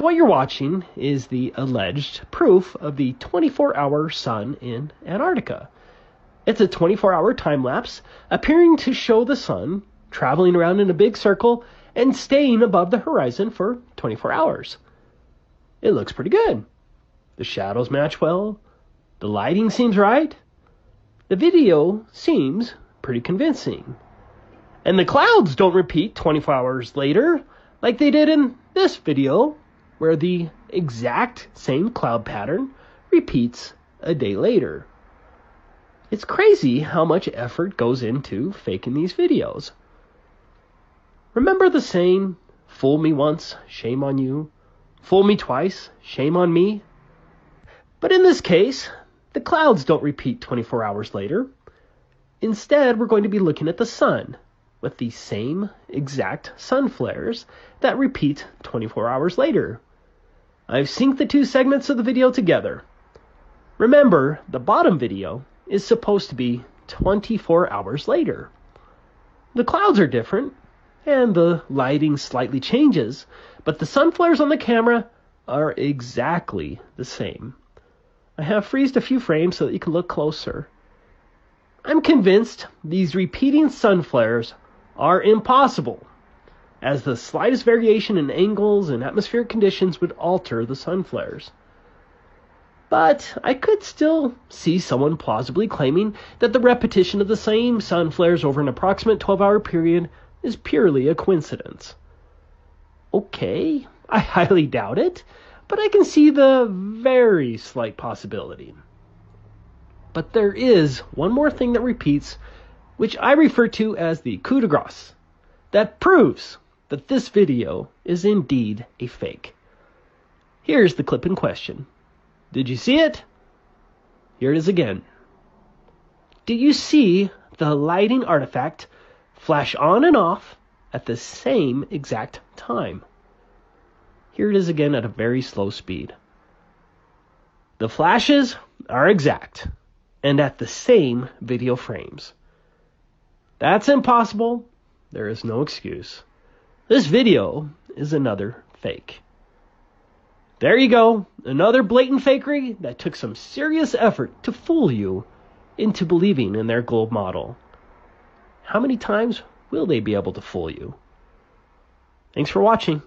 So, what you're watching is the alleged proof of the 24 hour sun in Antarctica. It's a 24 hour time lapse appearing to show the sun traveling around in a big circle and staying above the horizon for 24 hours. It looks pretty good. The shadows match well, the lighting seems right, the video seems pretty convincing. And the clouds don't repeat 24 hours later like they did in this video where the exact same cloud pattern repeats a day later. It's crazy how much effort goes into faking these videos. Remember the saying, fool me once, shame on you, fool me twice, shame on me? But in this case, the clouds don't repeat 24 hours later. Instead, we're going to be looking at the sun with the same exact sun flares that repeat 24 hours later. I've synced the two segments of the video together. Remember, the bottom video is supposed to be 24 hours later. The clouds are different, and the lighting slightly changes, but the sun flares on the camera are exactly the same. I have freezed a few frames so that you can look closer. I'm convinced these repeating sun flares are impossible as the slightest variation in angles and atmospheric conditions would alter the sun flares. But I could still see someone plausibly claiming that the repetition of the same sun flares over an approximate 12 hour period is purely a coincidence. Okay, I highly doubt it, but I can see the very slight possibility. But there is one more thing that repeats, which I refer to as the coup de grace, that proves that this video is indeed a fake. Here's the clip in question. Did you see it? Here it is again. Do you see the lighting artifact flash on and off at the same exact time? Here it is again at a very slow speed. The flashes are exact and at the same video frames. That's impossible. There is no excuse. This video is another fake. There you go, another blatant fakery that took some serious effort to fool you into believing in their globe model. How many times will they be able to fool you? Thanks for watching.